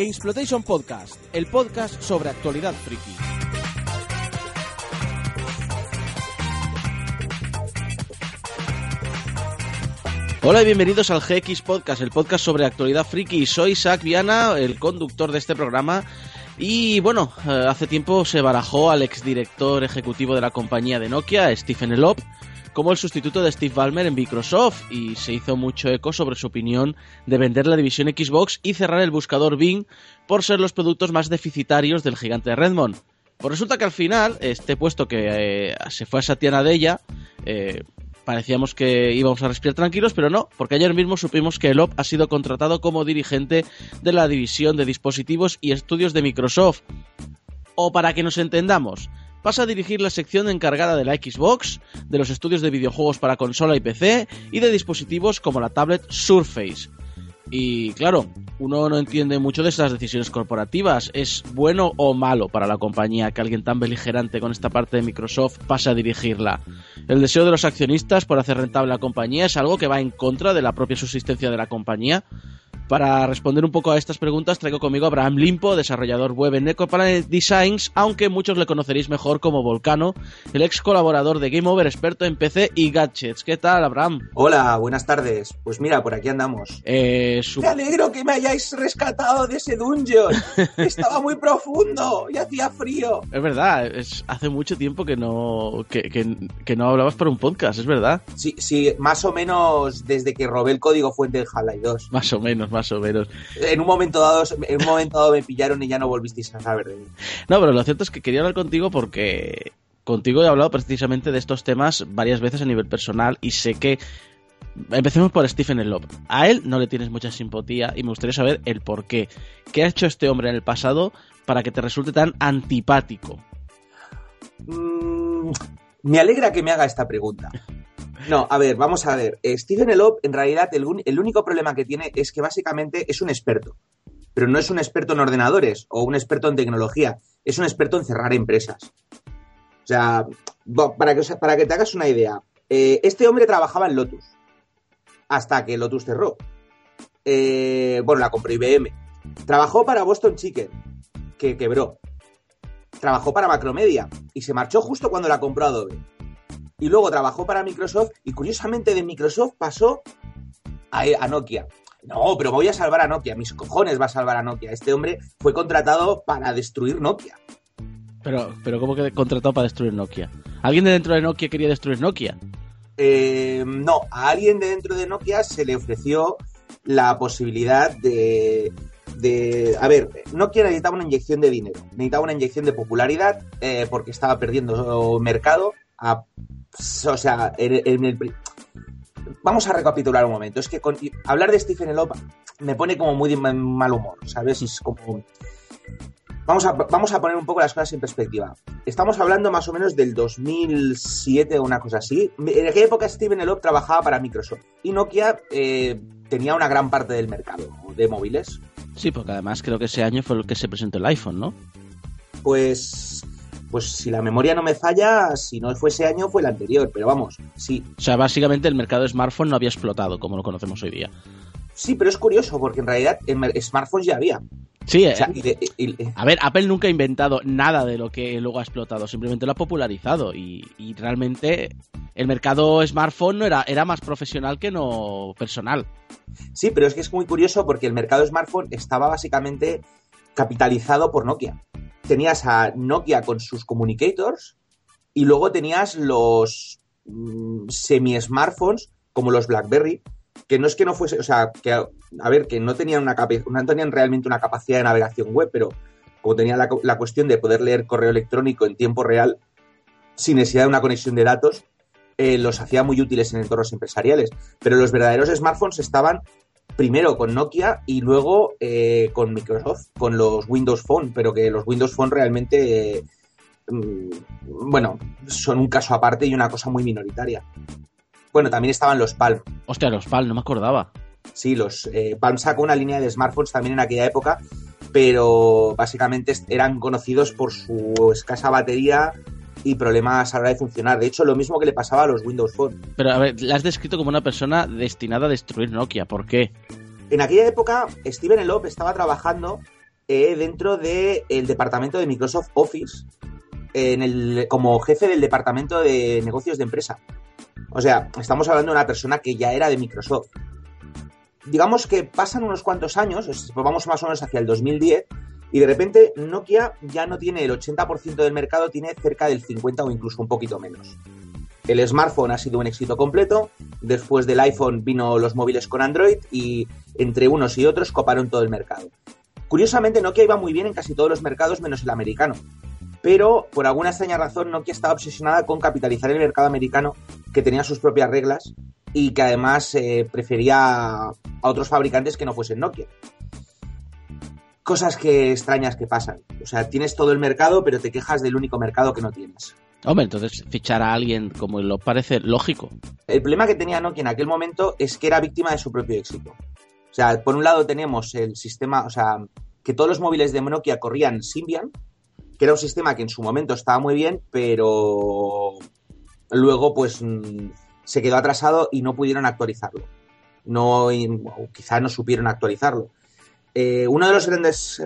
Gamesploitation Podcast, el podcast sobre actualidad friki. Hola y bienvenidos al GX Podcast, el podcast sobre actualidad friki. Soy Isaac Viana, el conductor de este programa. Y bueno, eh, hace tiempo se barajó al exdirector ejecutivo de la compañía de Nokia, Stephen Elop, como el sustituto de Steve Ballmer en Microsoft y se hizo mucho eco sobre su opinión de vender la división Xbox y cerrar el buscador Bing por ser los productos más deficitarios del gigante de Redmond. Pues resulta que al final, este puesto que eh, se fue a Satya Nadella, eh, parecíamos que íbamos a respirar tranquilos, pero no, porque ayer mismo supimos que Elop ha sido contratado como dirigente de la división de dispositivos y estudios de Microsoft. O para que nos entendamos, pasa a dirigir la sección encargada de la Xbox, de los estudios de videojuegos para consola y PC y de dispositivos como la tablet Surface. Y claro, uno no entiende mucho de esas decisiones corporativas. ¿Es bueno o malo para la compañía que alguien tan beligerante con esta parte de Microsoft pase a dirigirla? El deseo de los accionistas por hacer rentable la compañía es algo que va en contra de la propia subsistencia de la compañía. Para responder un poco a estas preguntas traigo conmigo a Abraham Limpo, desarrollador web en EcoPlanet Designs, aunque muchos le conoceréis mejor como Volcano, el ex colaborador de Game Over, experto en PC y gadgets. ¿Qué tal, Abraham? Hola, buenas tardes. Pues mira, por aquí andamos. Eh, su- Me alegro que me hayáis rescatado de ese dungeon. Estaba muy profundo y hacía frío. Es verdad, es, hace mucho tiempo que no, que, que- que no hablabas para un podcast, es verdad. Sí, sí, más o menos desde que robé el código fuente del Half-Life 2. Más o menos, más o menos. En un momento dado, en un momento dado me pillaron y ya no volvisteis a saber de mí. No, pero lo cierto es que quería hablar contigo porque contigo he hablado precisamente de estos temas varias veces a nivel personal y sé que empecemos por Stephen Elop. A él no le tienes mucha simpatía y me gustaría saber el por qué. ¿Qué ha hecho este hombre en el pasado para que te resulte tan antipático? Mm, me alegra que me haga esta pregunta. No, a ver, vamos a ver. Eh, Stephen Elop, en realidad, el, un- el único problema que tiene es que básicamente es un experto. Pero no es un experto en ordenadores o un experto en tecnología. Es un experto en cerrar empresas. O sea, para que, para que te hagas una idea, eh, este hombre trabajaba en Lotus. Hasta que Lotus cerró. Eh, bueno, la compró IBM. Trabajó para Boston Chicken, que quebró. Trabajó para Macromedia y se marchó justo cuando la compró Adobe. Y luego trabajó para Microsoft y curiosamente de Microsoft pasó a, a Nokia. No, pero voy a salvar a Nokia. Mis cojones va a salvar a Nokia. Este hombre fue contratado para destruir Nokia. Pero, pero ¿cómo que contratado para destruir Nokia? ¿Alguien de dentro de Nokia quería destruir Nokia? Eh, no, a alguien de dentro de Nokia se le ofreció la posibilidad de, de... A ver, Nokia necesitaba una inyección de dinero, necesitaba una inyección de popularidad eh, porque estaba perdiendo mercado. A, o sea, en, en el... Vamos a recapitular un momento. Es que con- hablar de Stephen Elop me pone como muy de ma- mal humor, ¿sabes? Es como... Vamos a, vamos a poner un poco las cosas en perspectiva. Estamos hablando más o menos del 2007 o una cosa así. En aquella época Steven Elop trabajaba para Microsoft y Nokia eh, tenía una gran parte del mercado de móviles. Sí, porque además creo que ese año fue el que se presentó el iPhone, ¿no? Pues, pues si la memoria no me falla, si no fue ese año fue el anterior, pero vamos, sí. O sea, básicamente el mercado de smartphone no había explotado como lo conocemos hoy día. Sí, pero es curioso porque en realidad en smartphones ya había. Sí, O sea, eh, y de- y- y- a ver, Apple nunca ha inventado nada de lo que luego ha explotado, simplemente lo ha popularizado y, y realmente el mercado smartphone no era, era más profesional que no personal. sí, pero es que es muy curioso porque el mercado smartphone estaba básicamente capitalizado por Nokia. Tenías a Nokia con sus communicators y luego tenías los mm, semi-smartphones como los BlackBerry, que no es que no fuese, o sea, que a ver, que no tenían, una tenían realmente una capacidad de navegación web, pero como tenía la cuestión de poder leer correo electrónico en tiempo real sin necesidad de una conexión de datos, eh, los hacía muy útiles en entornos empresariales. Pero los verdaderos smartphones estaban primero con Nokia y luego eh, con Microsoft, con los Windows Phone, pero que los Windows Phone realmente, eh, mm, bueno, son un caso aparte y una cosa muy minoritaria. Bueno, también estaban los Palm. Hostia, los PAL, no me acordaba. Sí, los eh, Palm sacó una línea de smartphones también en aquella época, pero básicamente eran conocidos por su escasa batería y problemas a la hora de funcionar. De hecho, lo mismo que le pasaba a los Windows Phone. Pero a ver, la has descrito como una persona destinada a destruir Nokia. ¿Por qué? En aquella época, Steven Elop estaba trabajando eh, dentro del departamento de Microsoft Office en el, como jefe del departamento de negocios de empresa. O sea, estamos hablando de una persona que ya era de Microsoft. Digamos que pasan unos cuantos años, pues vamos más o menos hacia el 2010, y de repente Nokia ya no tiene el 80% del mercado, tiene cerca del 50 o incluso un poquito menos. El smartphone ha sido un éxito completo, después del iPhone vino los móviles con Android y entre unos y otros coparon todo el mercado. Curiosamente Nokia iba muy bien en casi todos los mercados menos el americano, pero por alguna extraña razón Nokia estaba obsesionada con capitalizar el mercado americano que tenía sus propias reglas y que además eh, prefería a otros fabricantes que no fuesen Nokia. Cosas que extrañas que pasan. O sea, tienes todo el mercado, pero te quejas del único mercado que no tienes. Hombre, entonces fichar a alguien como lo parece lógico. El problema que tenía Nokia en aquel momento es que era víctima de su propio éxito. O sea, por un lado tenemos el sistema, o sea, que todos los móviles de Nokia corrían Symbian, que era un sistema que en su momento estaba muy bien, pero luego pues se quedó atrasado y no pudieron actualizarlo. No, quizá no supieron actualizarlo. Eh, uno de los grandes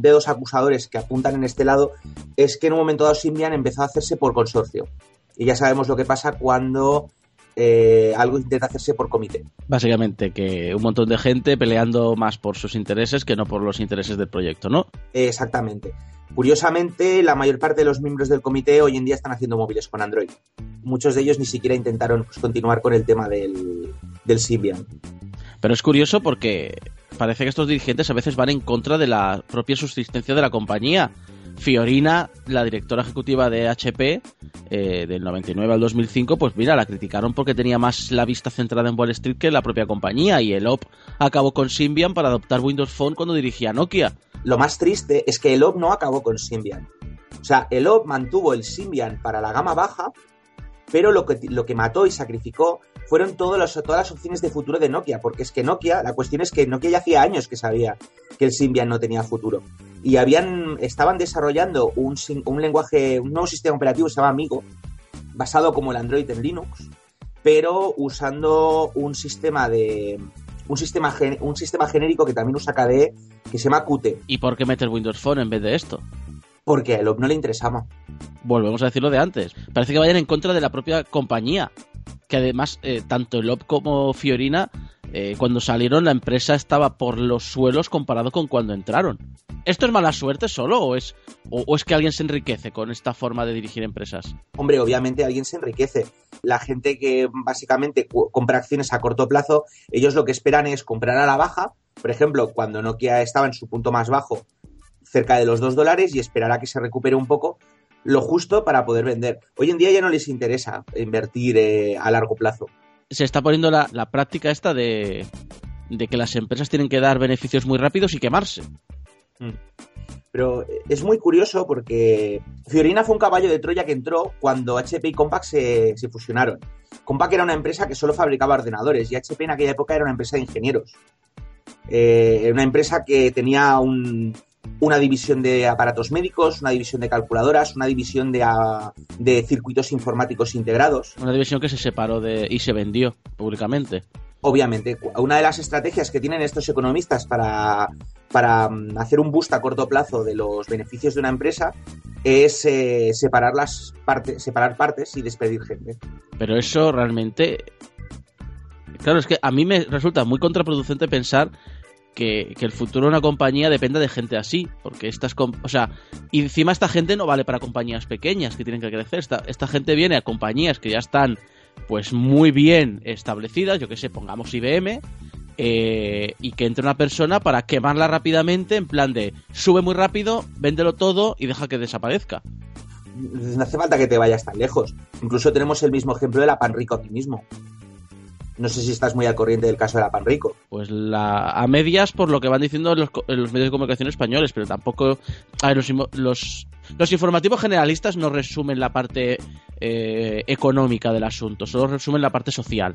dedos acusadores que apuntan en este lado es que en un momento dado Symbian empezó a hacerse por consorcio. Y ya sabemos lo que pasa cuando eh, algo intenta hacerse por comité. Básicamente, que un montón de gente peleando más por sus intereses que no por los intereses del proyecto, ¿no? Exactamente. Curiosamente, la mayor parte de los miembros del comité hoy en día están haciendo móviles con Android. Muchos de ellos ni siquiera intentaron pues, continuar con el tema del, del Symbian. Pero es curioso porque parece que estos dirigentes a veces van en contra de la propia subsistencia de la compañía. Fiorina, la directora ejecutiva de HP, eh, del 99 al 2005, pues mira, la criticaron porque tenía más la vista centrada en Wall Street que la propia compañía y el OP acabó con Symbian para adoptar Windows Phone cuando dirigía Nokia. Lo más triste es que el OP no acabó con Symbian. O sea, el OP mantuvo el Symbian para la gama baja, pero lo que, lo que mató y sacrificó fueron todas las opciones de futuro de Nokia, porque es que Nokia, la cuestión es que Nokia ya hacía años que sabía que el Symbian no tenía futuro. Y habían, estaban desarrollando un, un lenguaje, un nuevo sistema operativo que se llama Amigo, basado como el Android en Linux, pero usando un sistema de, un sistema, un sistema genérico que también usa KDE que se llama Qt. ¿Y por qué meter Windows Phone en vez de esto? Porque a Elop no le interesaba. Volvemos a decirlo de antes. Parece que vayan en contra de la propia compañía. Que además, eh, tanto Elop como Fiorina, eh, cuando salieron, la empresa estaba por los suelos comparado con cuando entraron. ¿Esto es mala suerte solo o es, o, es que alguien se enriquece con esta forma de dirigir empresas? Hombre, obviamente alguien se enriquece. La gente que básicamente compra acciones a corto plazo, ellos lo que esperan es comprar a la baja. Por ejemplo, cuando Nokia estaba en su punto más bajo, cerca de los 2 dólares, y esperar a que se recupere un poco lo justo para poder vender. Hoy en día ya no les interesa invertir eh, a largo plazo. Se está poniendo la, la práctica esta de, de que las empresas tienen que dar beneficios muy rápidos y quemarse. Mm. Pero es muy curioso porque Fiorina fue un caballo de Troya que entró cuando HP y Compaq se, fusionaron. Compaq era una empresa que solo fabricaba ordenadores y HP en aquella época era una empresa de ingenieros. Eh, una empresa que tenía una división de aparatos médicos, una división de calculadoras, una división de, de, circuitos informáticos integrados. Una división que se separó de, y se vendió públicamente. Obviamente, una de las estrategias que tienen estos economistas para, para mm, hacer un boost a corto plazo de los beneficios de una empresa es eh, separar las partes, separar partes y despedir gente. Pero eso realmente, claro, es que a mí me resulta muy contraproducente pensar que, el futuro de una compañía dependa de gente así, porque estas, o sea, encima esta gente no vale para compañías pequeñas que tienen que crecer, esta, gente viene a compañías que ya están pues muy bien establecidas, yo que sé, pongamos IBM, eh, y que entre una persona para quemarla rápidamente en plan de sube muy rápido, véndelo todo y deja que desaparezca. No hace falta que te vayas tan lejos. Incluso tenemos el mismo ejemplo de la Panrico aquí mismo. No sé si estás muy al corriente del caso de la Panrico. Pues la, a medias por lo que van diciendo los, los medios de comunicación españoles, pero tampoco... A los, los, los informativos generalistas no resumen la parte eh, económica del asunto, solo resumen la parte social.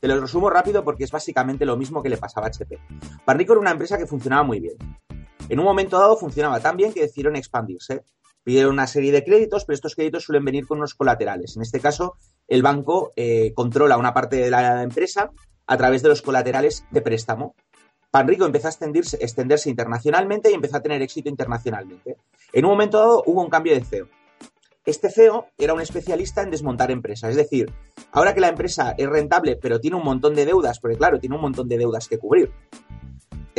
Te lo resumo rápido porque es básicamente lo mismo que le pasaba a HP. Panrico era una empresa que funcionaba muy bien. En un momento dado funcionaba tan bien que decidieron expandirse. Pidieron una serie de créditos, pero estos créditos suelen venir con unos colaterales. En este caso, el banco eh, controla una parte de la empresa a través de los colaterales de préstamo. Panrico empezó a extenderse, extenderse internacionalmente y empezó a tener éxito internacionalmente. En un momento dado hubo un cambio de CEO. Este CEO era un especialista en desmontar empresas. Es decir, ahora que la empresa es rentable, pero tiene un montón de deudas, porque claro, tiene un montón de deudas que cubrir.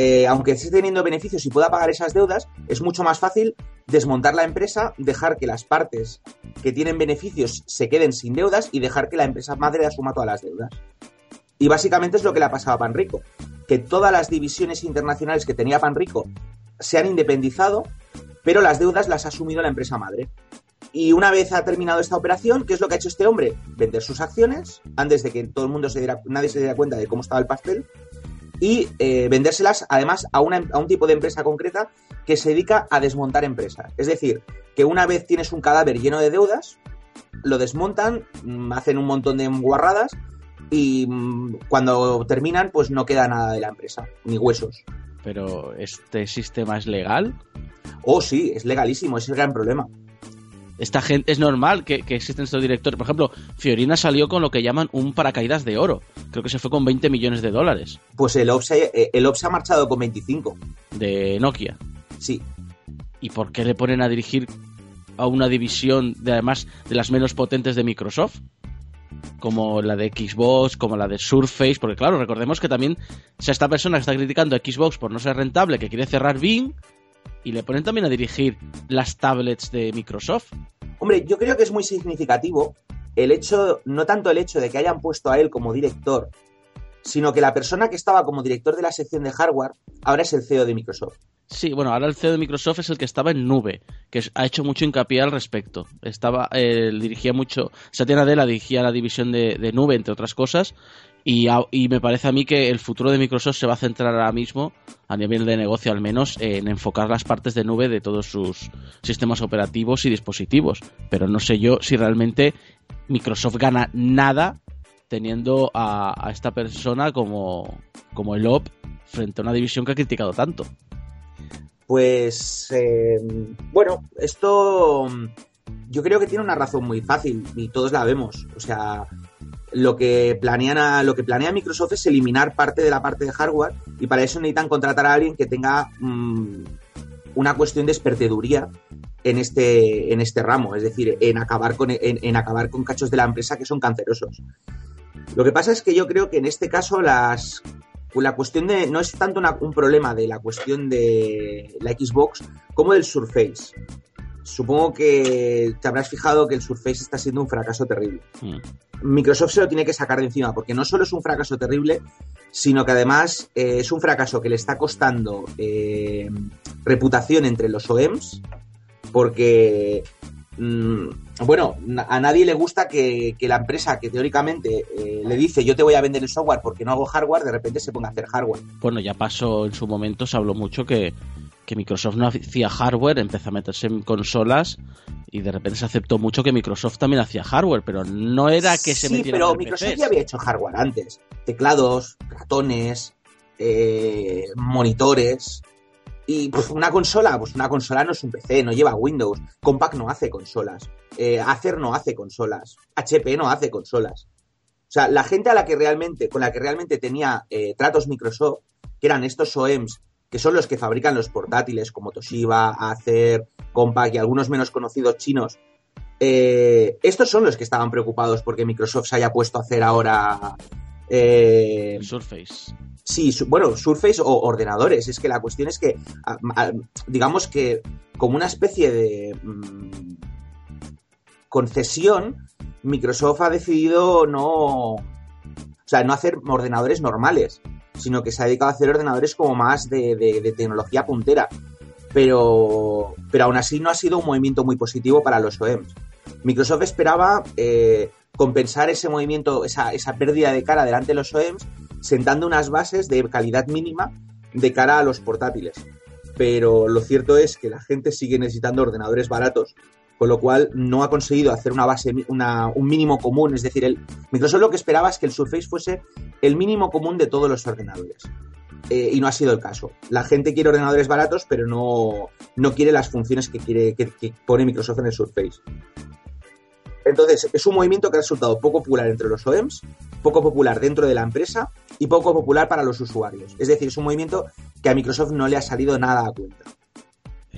Eh, aunque esté teniendo beneficios y pueda pagar esas deudas, es mucho más fácil desmontar la empresa, dejar que las partes que tienen beneficios se queden sin deudas y dejar que la empresa madre asuma todas las deudas. Y básicamente es lo que le ha pasado a Panrico, que todas las divisiones internacionales que tenía Panrico se han independizado, pero las deudas las ha asumido la empresa madre. Y una vez ha terminado esta operación, ¿qué es lo que ha hecho este hombre? Vender sus acciones antes de que todo el mundo se diera, nadie se diera cuenta de cómo estaba el pastel y eh, vendérselas además a, a un tipo de empresa concreta que se dedica a desmontar empresas. Es decir, que una vez tienes un cadáver lleno de deudas, lo desmontan, mm, hacen un montón de guarradas y mm, cuando terminan pues no queda nada de la empresa, ni huesos. Pero ¿este sistema es legal? Oh, sí, es legalísimo, ese es el gran problema esta gente es normal que, existen estos directores. Por ejemplo, Fiorina salió con lo que llaman un paracaídas de oro. Creo que se fue con 20 millones de dólares. Pues el Ops, eh, el Ops ha marchado con 25. De Nokia. Sí. ¿Y por qué le ponen a dirigir a una división de además de las menos potentes de Microsoft? Como la de Xbox, como la de Surface, porque claro, recordemos que también si esta persona está criticando a Xbox por no ser rentable, que quiere cerrar Bing, y le ponen también a dirigir las tablets de Microsoft. Hombre, yo creo que es muy significativo el hecho, no tanto el hecho de que hayan puesto a él como director, sino que la persona que estaba como director de la sección de hardware ahora es el CEO de Microsoft. Sí, bueno, ahora el CEO de Microsoft es el que estaba en nube, que ha hecho mucho hincapié al respecto. Estaba, eh, dirigía mucho, Satya Nadella dirigía la división de, de, nube, entre otras cosas, y, me parece a mí que el futuro de Microsoft se va a centrar ahora mismo, a nivel de negocio al menos, en enfocar las partes de nube de todos sus sistemas operativos y dispositivos. Pero no sé yo si realmente Microsoft gana nada teniendo a, esta persona como, como el OP frente a una división que ha criticado tanto. Pues eh, bueno, esto yo creo que tiene una razón muy fácil y todos la vemos. O sea, lo que planean lo que planea Microsoft es eliminar parte de la parte de hardware y para eso necesitan contratar a alguien que tenga mm, una cuestión de esperteduría en este en este ramo, es decir, en acabar con en, acabar con cachos de la empresa que son cancerosos. Lo que pasa es que yo creo que en este caso las la cuestión de no es tanto un problema de la cuestión de la Xbox como del Surface supongo que te habrás fijado que el Surface está siendo un fracaso terrible. Mm. Microsoft se lo tiene que sacar de encima, porque no solo es un fracaso terrible, sino que además eh, es un fracaso que le está costando eh, reputación entre los OEMs, porque, mm, bueno, a nadie le gusta que, la empresa que teóricamente eh, le dice yo te voy a vender el software porque no hago hardware, de repente se ponga a hacer hardware. Bueno, ya pasó en su momento, se habló mucho que que Microsoft no hacía hardware, empezó a meterse en consolas y de repente se aceptó mucho que Microsoft también hacía hardware, pero no era que se metiera pero Microsoft ya había hecho hardware antes. Teclados, ratones, eh, monitores. Y pues una consola, pues una consola no es un PC, no lleva Windows. Compaq no hace consolas. Eh, Acer no hace consolas. HP no hace consolas. O sea, la gente a la que realmente, con la que realmente tenía eh, tratos Microsoft, que eran estos OEMs que son los que fabrican los portátiles como Toshiba, Acer, Compaq y algunos menos conocidos chinos, eh, estos son los que estaban preocupados porque Microsoft se haya puesto a hacer ahora... Eh, Surface. Sí, bueno, Surface o ordenadores. Es que la cuestión es que, digamos que como una especie de mm, concesión, Microsoft ha decidido no, o sea, no hacer ordenadores normales, sino que se ha dedicado a hacer ordenadores como más de, tecnología puntera. Pero, pero aún así no ha sido un movimiento muy positivo para los OEMs. Microsoft esperaba eh, compensar ese movimiento, esa, esa pérdida de cara delante de los OEMs, sentando unas bases de calidad mínima de cara a los portátiles. Pero lo cierto es que la gente sigue necesitando ordenadores baratos con lo cual no ha conseguido hacer una base, un mínimo común, es decir, el, Microsoft lo que esperaba es que el Surface fuese el mínimo común de todos los ordenadores. Eh, y no ha sido el caso. La gente quiere ordenadores baratos, pero no, no quiere las funciones que, pone Microsoft en el Surface. Entonces, es un movimiento que ha resultado poco popular entre los OEMs, poco popular dentro de la empresa y poco popular para los usuarios. Es decir, es un movimiento que a Microsoft no le ha salido nada a cuenta.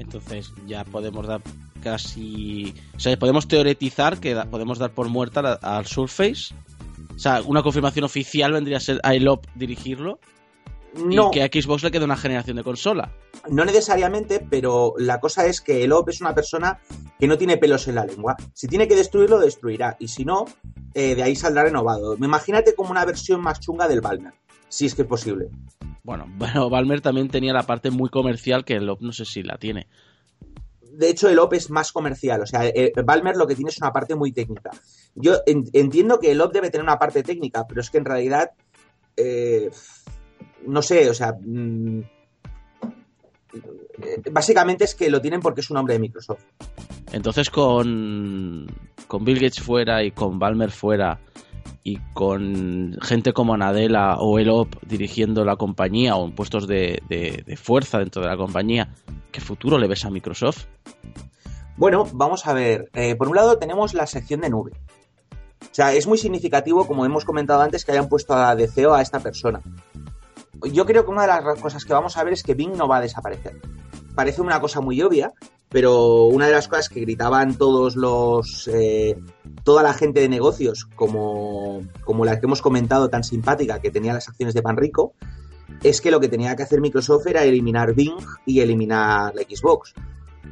Entonces ya podemos dar casi... O sea, podemos teoretizar que podemos dar por muerta al Surface. O sea, una confirmación oficial vendría a ser a Elop dirigirlo. No. Y que a Xbox le queda una generación de consola. No necesariamente, pero la cosa es que Elop es una persona que no tiene pelos en la lengua. Si tiene que destruirlo, destruirá. Y si no, eh, de ahí saldrá renovado. Imagínate como una versión más chunga del Balmer, si es que es posible. Bueno, bueno, Balmer también tenía la parte muy comercial que Elop no sé si la tiene. De hecho, el OP es más comercial. O sea, eh, Balmer lo que tiene es una parte muy técnica. Yo entiendo que el OP debe tener una parte técnica, pero es que en realidad, eh, no sé, o sea, mm, básicamente es que lo tienen porque es un hombre de Microsoft. Entonces, con, con Bill Gates fuera y con Balmer fuera, y con gente como Nadella o Elop dirigiendo la compañía o en puestos de, fuerza dentro de la compañía, ¿qué futuro le ves a Microsoft? Bueno, vamos a ver. Eh, por un lado tenemos la sección de nube. O sea, es muy significativo, como hemos comentado antes, que hayan puesto a de CEO a esta persona. Yo creo que una de las cosas que vamos a ver es que Bing no va a desaparecer. Parece una cosa muy obvia, pero una de las cosas que gritaban todos los eh, toda la gente de negocios como, como la que hemos comentado tan simpática que tenía las acciones de Panrico es que lo que tenía que hacer Microsoft era eliminar Bing y eliminar la Xbox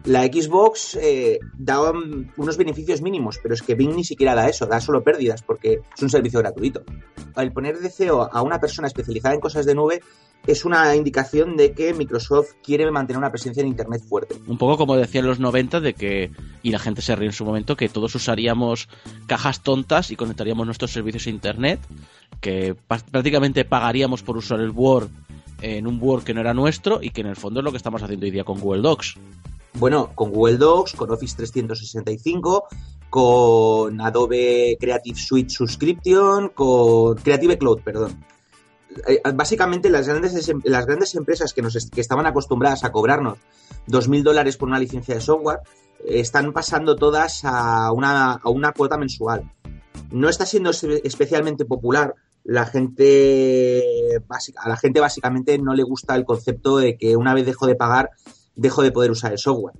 la Xbox eh, daba unos beneficios mínimos, pero es que Bing ni siquiera da eso, da solo pérdidas porque es un servicio gratuito. Al poner de CEO a una persona especializada en cosas de nube es una indicación de que Microsoft quiere mantener una presencia en Internet fuerte. Un poco como decía en los 90 de que, y la gente se ríe en su momento, que todos usaríamos cajas tontas y conectaríamos nuestros servicios a Internet, que prácticamente pagaríamos por usar el Word en un Word que no era nuestro y que en el fondo es lo que estamos haciendo hoy día con Google Docs. Bueno, con Google Docs, con Office 365, con Adobe Creative Suite Subscription, con Creative Cloud, perdón. Eh, básicamente las grandes, las grandes empresas que, nos que estaban acostumbradas a cobrarnos 2.000 dólares por una licencia de software eh, están pasando todas a una, a una cuota mensual. No está siendo especialmente popular. La gente, a la gente básicamente no le gusta el concepto de que una vez dejo de pagar dejo de poder usar el software.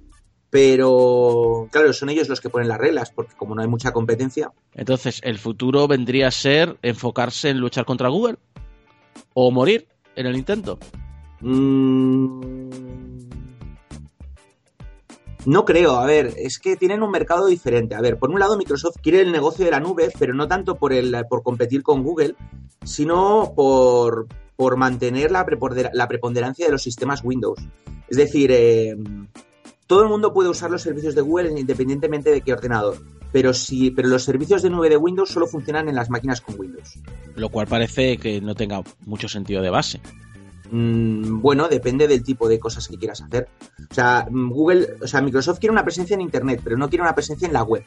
Pero, claro, son ellos los que ponen las reglas, porque como no hay mucha competencia. Entonces, ¿el futuro vendría a ser enfocarse en luchar contra Google? ¿O morir en el intento? Mm, no creo, a ver, es que tienen un mercado diferente. A ver, por un lado Microsoft quiere el negocio de la nube, pero no tanto por, el, por competir con Google, sino por, por mantener la, preponderancia de los sistemas Windows. Es decir, eh, todo el mundo puede usar los servicios de Google independientemente de qué ordenador. Pero, sí, pero los servicios de nube de Windows solo funcionan en las máquinas con Windows. Lo cual parece que no tenga mucho sentido de base. Mm, bueno, depende del tipo de cosas que quieras hacer. O sea, Google, o sea, Microsoft quiere una presencia en Internet, pero no quiere una presencia en la web.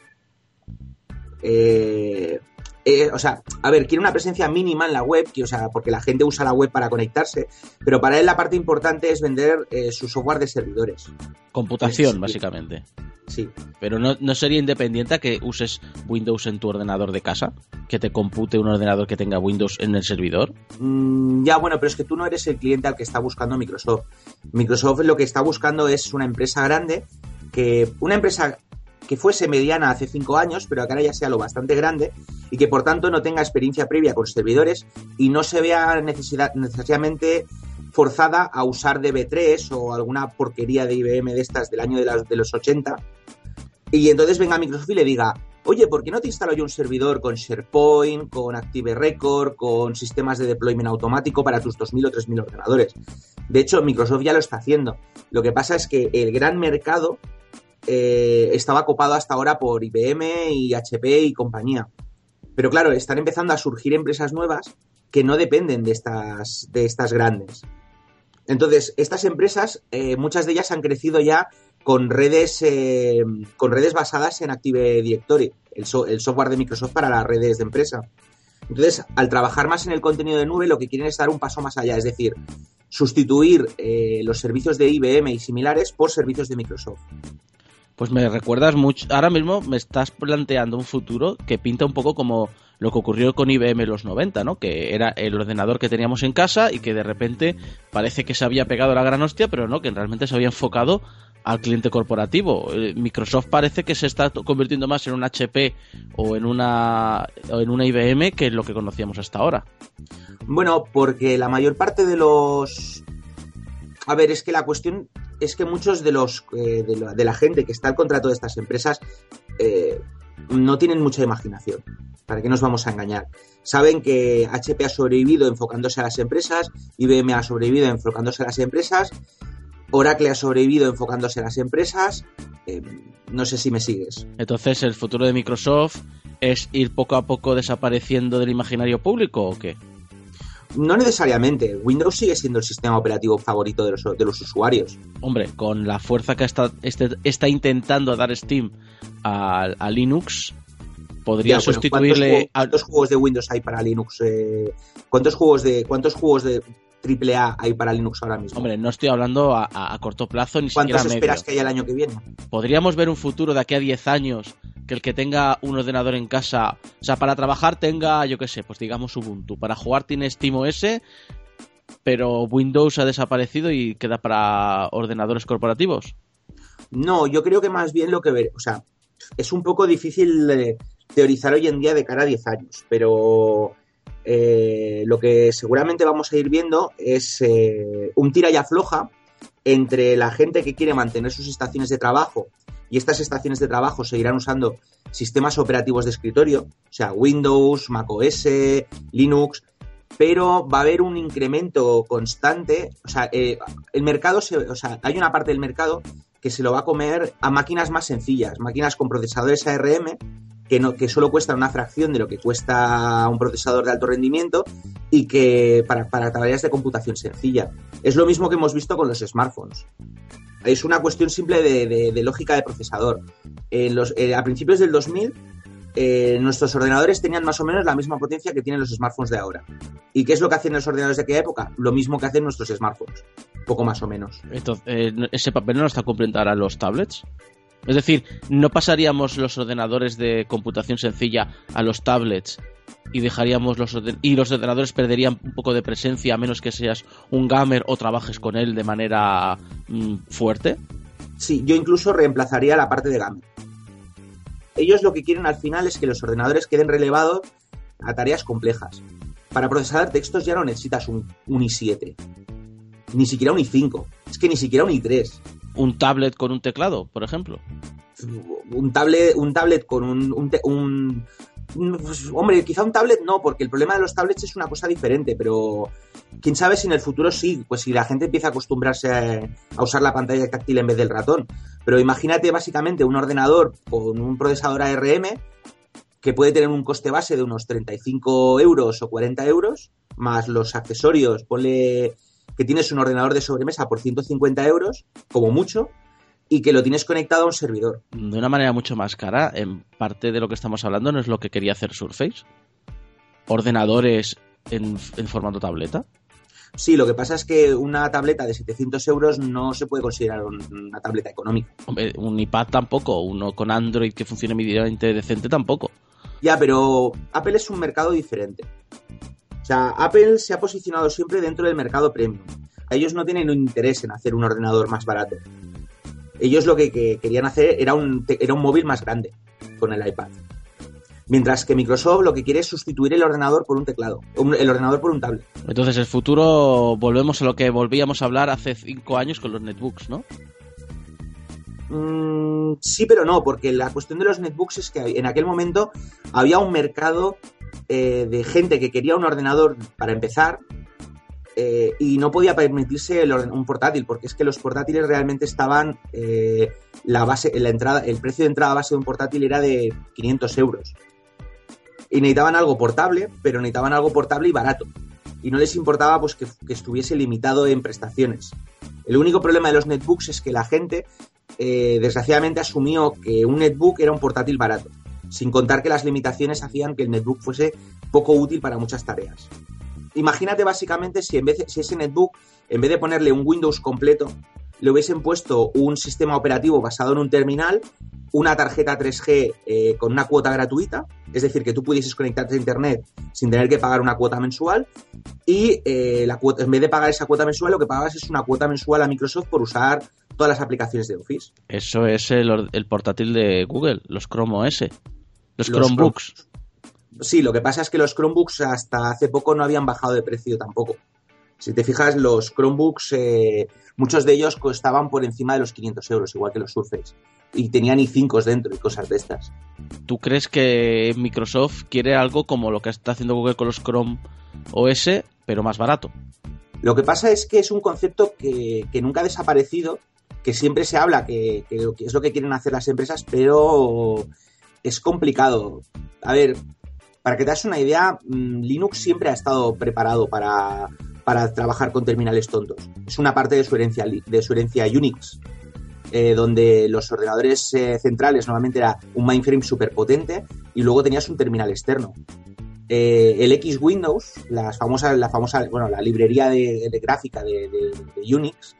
Eh, eh, o sea, a ver, quiere una presencia mínima en la web, que, o sea, porque la gente usa la web para conectarse, pero para él la parte importante es vender eh, su software de servidores. Computación, básicamente. Sí. Pero no, sería independiente a que uses Windows en tu ordenador de casa, que te compute un ordenador que tenga Windows en el servidor. Mm, ya, bueno, pero es que tú no eres el cliente al que está buscando Microsoft. Microsoft lo que está buscando es una empresa grande que una empresa que fuese mediana hace cinco años, pero que ahora ya sea lo bastante grande y que por tanto no tenga experiencia previa con servidores y no se vea necesidad, necesariamente forzada a usar DB3 o alguna porquería de IBM de estas del año de, de los 80 y entonces venga Microsoft y le diga, oye, ¿por qué no te instalo yo un servidor con SharePoint, con Active Record, con sistemas de deployment automático para tus 2.000 o 3.000 ordenadores? De hecho, Microsoft ya lo está haciendo. Lo que pasa es que el gran mercado eh, estaba copado hasta ahora por IBM y HP y compañía. Pero claro, están empezando a surgir empresas nuevas que no dependen de estas, de estas grandes. Entonces, estas empresas, eh, muchas de ellas han crecido ya con redes, eh, con redes basadas en Active Directory, el, el, software de Microsoft para las redes de empresa. Entonces, al trabajar más en el contenido de nube, lo que quieren es dar un paso más allá, es decir, sustituir los servicios de IBM y similares por servicios de Microsoft. Pues me recuerdas mucho. Ahora mismo me estás planteando un futuro que pinta un poco como lo que ocurrió con IBM en los 90, ¿no? Que era el ordenador que teníamos en casa y que de repente parece que se había pegado la gran hostia, pero no, que realmente se había enfocado al cliente corporativo. Eh, Microsoft parece que se está convirtiendo más en un HP o en una, o en una IBM que en lo que conocíamos hasta ahora. Bueno, porque la mayor parte de los... A ver, es que la cuestión es que muchos de los eh, de, la, gente que está al contrato de estas empresas eh, no tienen mucha imaginación. ¿Para qué nos vamos a engañar? Saben que HP ha sobrevivido enfocándose a las empresas, IBM ha sobrevivido enfocándose a las empresas, Oracle ha sobrevivido enfocándose a las empresas. Eh, no sé si me sigues. Entonces, ¿el futuro de Microsoft es ir poco a poco desapareciendo del imaginario público o qué? No necesariamente. Windows sigue siendo el sistema operativo favorito de los, de los usuarios. Hombre, con la fuerza que está, este, está intentando dar Steam a, a Linux, podría Ya, bueno, sustituirle. ¿cuántos, juegos, cuántos juegos de Windows hay para Linux? Eh, ¿Cuántos juegos de cuántos juegos de AAA hay para Linux ahora mismo? Hombre, no estoy hablando a, a- a corto plazo ni siquiera ¿Cuántos a medio. esperas que haya el año que viene? Podríamos ver un futuro de aquí a 10 años que el que tenga un ordenador en casa, o sea, para trabajar tenga, yo qué sé, pues digamos Ubuntu. Para jugar tiene SteamOS, pero Windows ha desaparecido y queda para ordenadores corporativos. No, yo creo que más bien lo que ver, o sea, es un poco difícil eh, teorizar hoy en día de cara a 10 años, pero eh, lo que seguramente vamos a ir viendo es eh, un tira y afloja entre la gente que quiere mantener sus estaciones de trabajo y estas estaciones de trabajo seguirán usando sistemas operativos de escritorio, o sea, Windows, macOS, Linux, pero va a haber un incremento constante, o sea, eh, el mercado, se, o sea, hay una parte del mercado que se lo va a comer a máquinas más sencillas, máquinas con procesadores ARM que, no, solo cuestan una fracción de lo que cuesta un procesador de alto rendimiento y que para, para tareas de computación sencilla. Es lo mismo que hemos visto con los smartphones. Es una cuestión simple de, de, lógica de procesador. Eh, a principios del 2000, eh, nuestros ordenadores tenían más o menos la misma potencia que tienen los smartphones de ahora. ¿Y qué es lo que hacen los ordenadores de aquella época? Lo mismo que hacen nuestros smartphones. Poco más o menos. Entonces, eh, ese papel no está cumpliendo ahora los tablets. Es decir, no pasaríamos los ordenadores de computación sencilla a los tablets y dejaríamos los y los ordenadores perderían un poco de presencia a menos que seas un gamer o trabajes con él de manera mm, fuerte. Sí, yo incluso reemplazaría la parte de gamer. Ellos lo que quieren al final es que los ordenadores queden relevados a tareas complejas. Para procesar textos ya no necesitas un i7, ni siquiera un i5, es que ni siquiera un i3. Un tablet con un teclado, por ejemplo. Un tablet, un tablet con un, un, un- pues, hombre, quizá un tablet no, porque el problema de los tablets es una cosa diferente, pero quién sabe si en el futuro sí, pues si la gente empieza a acostumbrarse a, a usar la pantalla táctil en vez del ratón. Pero imagínate básicamente un ordenador con un procesador ARM que puede tener un coste base de unos 35 euros o 40 euros, más los accesorios, ponle que tienes un ordenador de sobremesa por 150 euros, como mucho, y que lo tienes conectado a un servidor. De una manera mucho más cara, en parte de lo que estamos hablando no es lo que quería hacer Surface. Ordenadores en, en formato tableta. Sí, lo que pasa es que una tableta de 700 euros no se puede considerar un- una tableta económica. Hombre, un iPad tampoco, uno con Android que funcione medianamente decente tampoco. Ya, pero Apple es un mercado diferente. O sea, Apple se ha posicionado siempre dentro del mercado premium. A ellos no tienen un interés en hacer un ordenador más barato. Ellos lo que, que querían hacer era un, te- era un móvil más grande con el iPad. Mientras que Microsoft lo que quiere es sustituir el ordenador por un teclado, el ordenador por un tablet. Entonces, el futuro, volvemos a lo que volvíamos a hablar hace cinco años con los netbooks, ¿no? Mm, sí, pero no, porque la cuestión de los netbooks es que en aquel momento había un mercado eh, de gente que quería un ordenador para empezar eh, y no podía permitirse un portátil, porque es que los portátiles realmente estaban eh, la base, la entrada, el precio de entrada base de un portátil era de 500 euros. Y necesitaban algo portable, pero necesitaban algo portable y barato. Y no les importaba pues que, estuviese limitado en prestaciones. El único problema de los netbooks es que la gente desgraciadamente asumió que un netbook era un portátil barato, sin contar que las limitaciones hacían que el netbook fuese poco útil para muchas tareas. Imagínate básicamente si, en vez si ese netbook, en vez de ponerle un Windows completo, le hubiesen puesto un sistema operativo basado en un terminal, una tarjeta 3G eh, con una cuota gratuita, es decir, que tú pudieses conectarte a Internet sin tener que pagar una cuota mensual y eh, la cuota, en vez de pagar esa cuota mensual, lo que pagas es una cuota mensual a Microsoft por usar todas las aplicaciones de Office. Eso es el, el portátil de Google, los Chrome OS, los, Chromebooks. sí, lo que pasa es que los Chromebooks hasta hace poco no habían bajado de precio tampoco. Si te fijas, los Chromebooks, eh, muchos de ellos costaban por encima de los 500 euros, igual que los Surface. Y tenían i5 dentro y cosas de estas. ¿Tú crees que Microsoft quiere algo como lo que está haciendo Google con los Chrome OS, pero más barato? Lo que pasa es que es un concepto que, nunca ha desaparecido, que siempre se habla que, que es lo que quieren hacer las empresas, pero es complicado. A ver, para que te das una idea, mm, Linux siempre ha estado preparado para, para trabajar con terminales tontos. Es una parte de su herencia, de su herencia Unix, eh, donde los ordenadores eh, centrales normalmente era un mainframe súper potente y luego tenías un terminal externo. Eh, el X Windows, las famosas, la famosa, bueno, la librería de, gráfica de, de, Unix,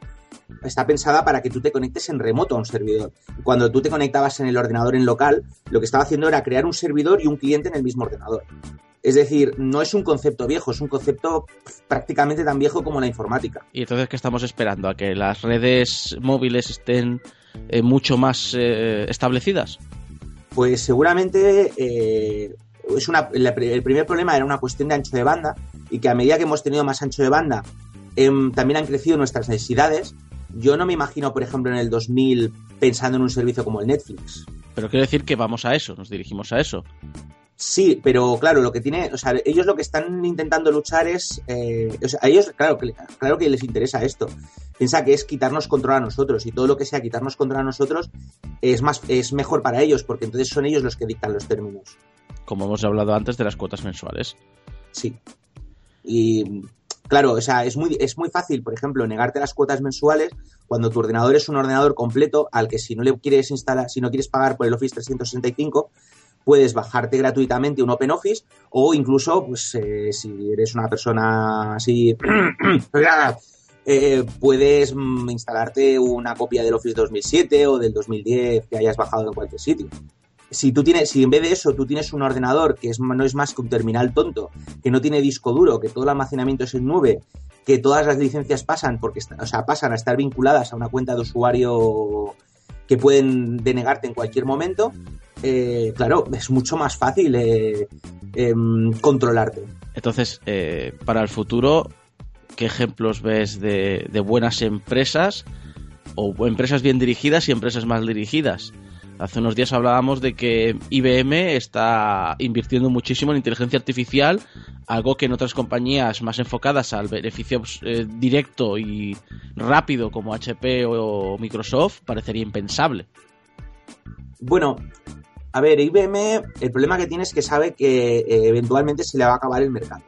está pensada para que tú te conectes en remoto a un servidor. Cuando tú te conectabas en el ordenador en local, lo que estaba haciendo era crear un servidor y un cliente en el mismo ordenador. Es decir, no es un concepto viejo, es un concepto prácticamente tan viejo como la informática. ¿Y entonces qué estamos esperando? ¿A que las redes móviles estén eh, mucho más eh, establecidas? Pues seguramente eh, es una, el primer problema era una cuestión de ancho de banda y que a medida que hemos tenido más ancho de banda em, también han crecido nuestras necesidades. Yo no me imagino, por ejemplo, en el 2000 pensando en un servicio como el Netflix. Pero quiero decir que vamos a eso, nos dirigimos a eso. Sí, pero claro, lo que tiene, o sea, ellos lo que están intentando luchar es, eh, o sea, a ellos, claro, claro que les interesa esto. Piensa que es quitarnos control a nosotros y todo lo que sea quitarnos control a nosotros es más, es mejor para ellos porque entonces son ellos los que dictan los términos. Como hemos hablado antes de las cuotas mensuales. Sí. Y claro, o sea, es muy, es muy fácil, por ejemplo, negarte las cuotas mensuales cuando tu ordenador es un ordenador completo al que si no le quieres instalar, si no quieres pagar por el Office 365 puedes bajarte gratuitamente un OpenOffice o incluso, pues, eh, si eres una persona así, eh, puedes mm, instalarte una copia del Office 2007 o del 2010 que hayas bajado en cualquier sitio. Si tú tienes, si en vez de eso tú tienes un ordenador que es, no es más que un terminal tonto, que no tiene disco duro, que todo el almacenamiento es en nube, que todas las licencias pasan porque, o sea, pasan a estar vinculadas a una cuenta de usuario que pueden denegarte en cualquier momento, eh, claro, es mucho más fácil eh, em, controlarte. Entonces, eh, para el futuro, ¿qué ejemplos ves de, de buenas empresas o empresas bien dirigidas y empresas mal dirigidas? Hace unos días hablábamos de que IBM está invirtiendo muchísimo en inteligencia artificial, algo que en otras compañías más enfocadas al beneficio directo y rápido como HP o Microsoft parecería impensable. Bueno, a ver, IBM, el problema que tiene es que sabe que eh, eventualmente se le va a acabar el mercado.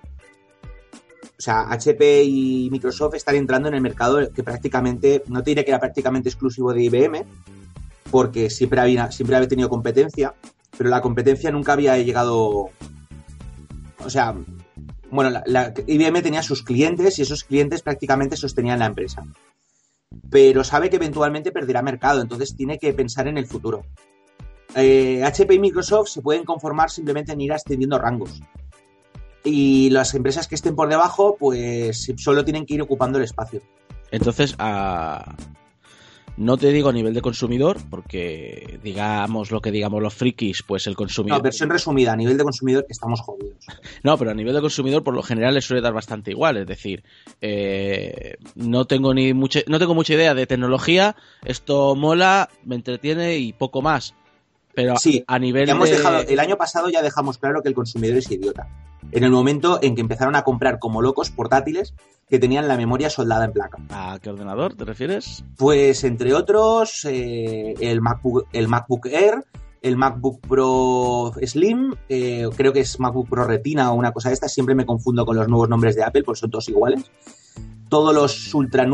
O sea, HP y Microsoft están entrando en el mercado que prácticamente, no tiene que era prácticamente exclusivo de IBM, porque siempre había, siempre había tenido competencia, pero la competencia nunca había llegado. O sea, bueno, la, IBM tenía sus clientes y esos clientes prácticamente sostenían la empresa. Pero sabe que eventualmente perderá mercado, entonces tiene que pensar en el futuro. HP eh, y Microsoft se pueden conformar simplemente en ir ascendiendo rangos. Y las empresas que estén por debajo, pues solo tienen que ir ocupando el espacio. Entonces, no te digo a nivel de consumidor, porque digamos lo que digamos los frikis, pues el consumidor. No, versión resumida, a nivel de consumidor estamos jodidos. No, pero a nivel de consumidor por lo general le suele dar bastante igual, es decir, eh, no tengo ni mucha, no tengo mucha idea de tecnología, esto mola, me entretiene y poco más. Pero sí, a nivel hemos dejado, el año pasado ya dejamos claro que el consumidor es idiota. En el momento en que empezaron a comprar como locos portátiles que tenían la memoria soldada en placa. ¿A qué ordenador te refieres? Pues entre otros eh, el, MacBook, el MacBook Air, el MacBook Pro Slim, eh, creo que es MacBook Pro Retina o una cosa de esta, siempre me confundo con los nuevos nombres de Apple, porque son todos iguales todos los ultra,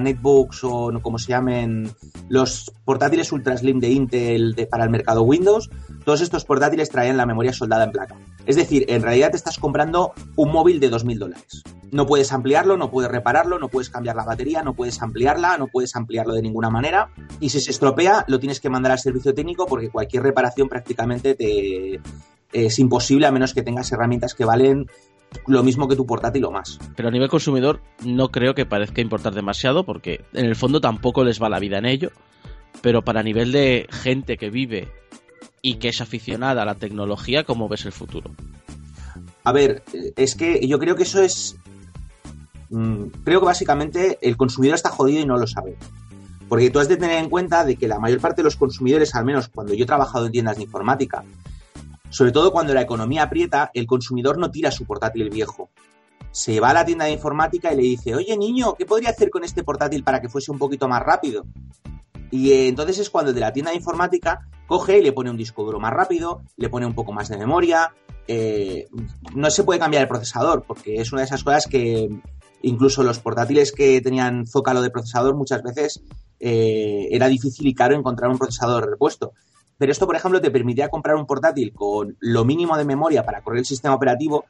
netbooks o como se llamen los portátiles ultra slim de Intel para el mercado Windows, todos estos portátiles traían la memoria soldada en placa. Es decir, en realidad te estás comprando un móvil de 2.000 dólares. No puedes ampliarlo, no puedes repararlo, no puedes cambiar la batería, no puedes ampliarla, no puedes ampliarlo de ninguna manera. Y si se estropea, lo tienes que mandar al servicio técnico porque cualquier reparación prácticamente te, es imposible a menos que tengas herramientas que valen lo mismo que tu portátil o más. Pero a nivel consumidor no creo que parezca importar demasiado porque en el fondo tampoco les va la vida en ello. Pero para nivel de gente que vive y que es aficionada a la tecnología, ¿cómo ves el futuro? A ver, es que yo creo que eso es... Mm, creo que básicamente el consumidor está jodido y no lo sabe. Porque tú has de tener en cuenta de que la mayor parte de los consumidores, al menos cuando yo he trabajado en tiendas de informática, sobre todo cuando la economía aprieta, el consumidor no tira su portátil viejo. Se va a la tienda de informática y le dice, oye niño, ¿qué podría hacer con este portátil para que fuese un poquito más rápido? Y eh, entonces es cuando el de la tienda de informática coge y le pone un disco duro más rápido, le pone un poco más de memoria. Eh, no se puede cambiar el procesador, porque es una de esas cosas que incluso los portátiles que tenían zócalo de procesador muchas veces eh, era difícil y caro encontrar un procesador repuesto. Pero esto, por ejemplo, te permitía comprar un portátil con lo mínimo de memoria para correr el sistema operativo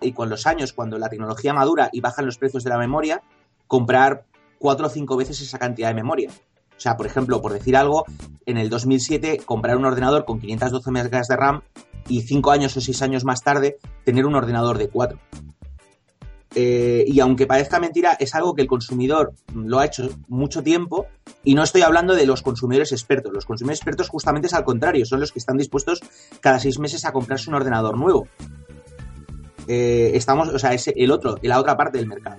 y con los años, cuando la tecnología madura y bajan los precios de la memoria, comprar cuatro o cinco veces esa cantidad de memoria. O sea, por ejemplo, por decir algo, en el 2007 comprar un ordenador con 512 MB de RAM y cinco años o seis años más tarde tener un ordenador de 4. Eh, y aunque parezca mentira, es algo que el consumidor lo ha hecho mucho tiempo y no estoy hablando de los consumidores expertos. Los consumidores expertos justamente es al contrario, son los que están dispuestos cada seis meses a comprarse un ordenador nuevo. Eh, estamos, o sea, es el otro, la otra parte del mercado.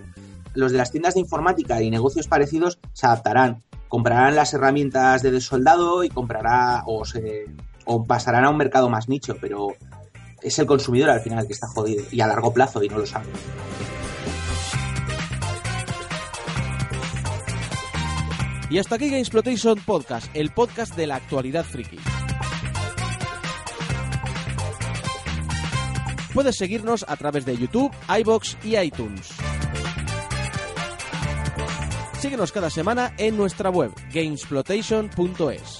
Los de las tiendas de informática y negocios parecidos se adaptarán, comprarán las herramientas de desoldado y comprará o, se, o pasarán a un mercado más nicho, pero es el consumidor al final que está jodido y a largo plazo y no lo sabe. Y hasta aquí Gamesplotation Podcast, el podcast de la actualidad friki. Puedes seguirnos a través de YouTube, iBox y iTunes. Síguenos cada semana en nuestra web, gamesplotation.es.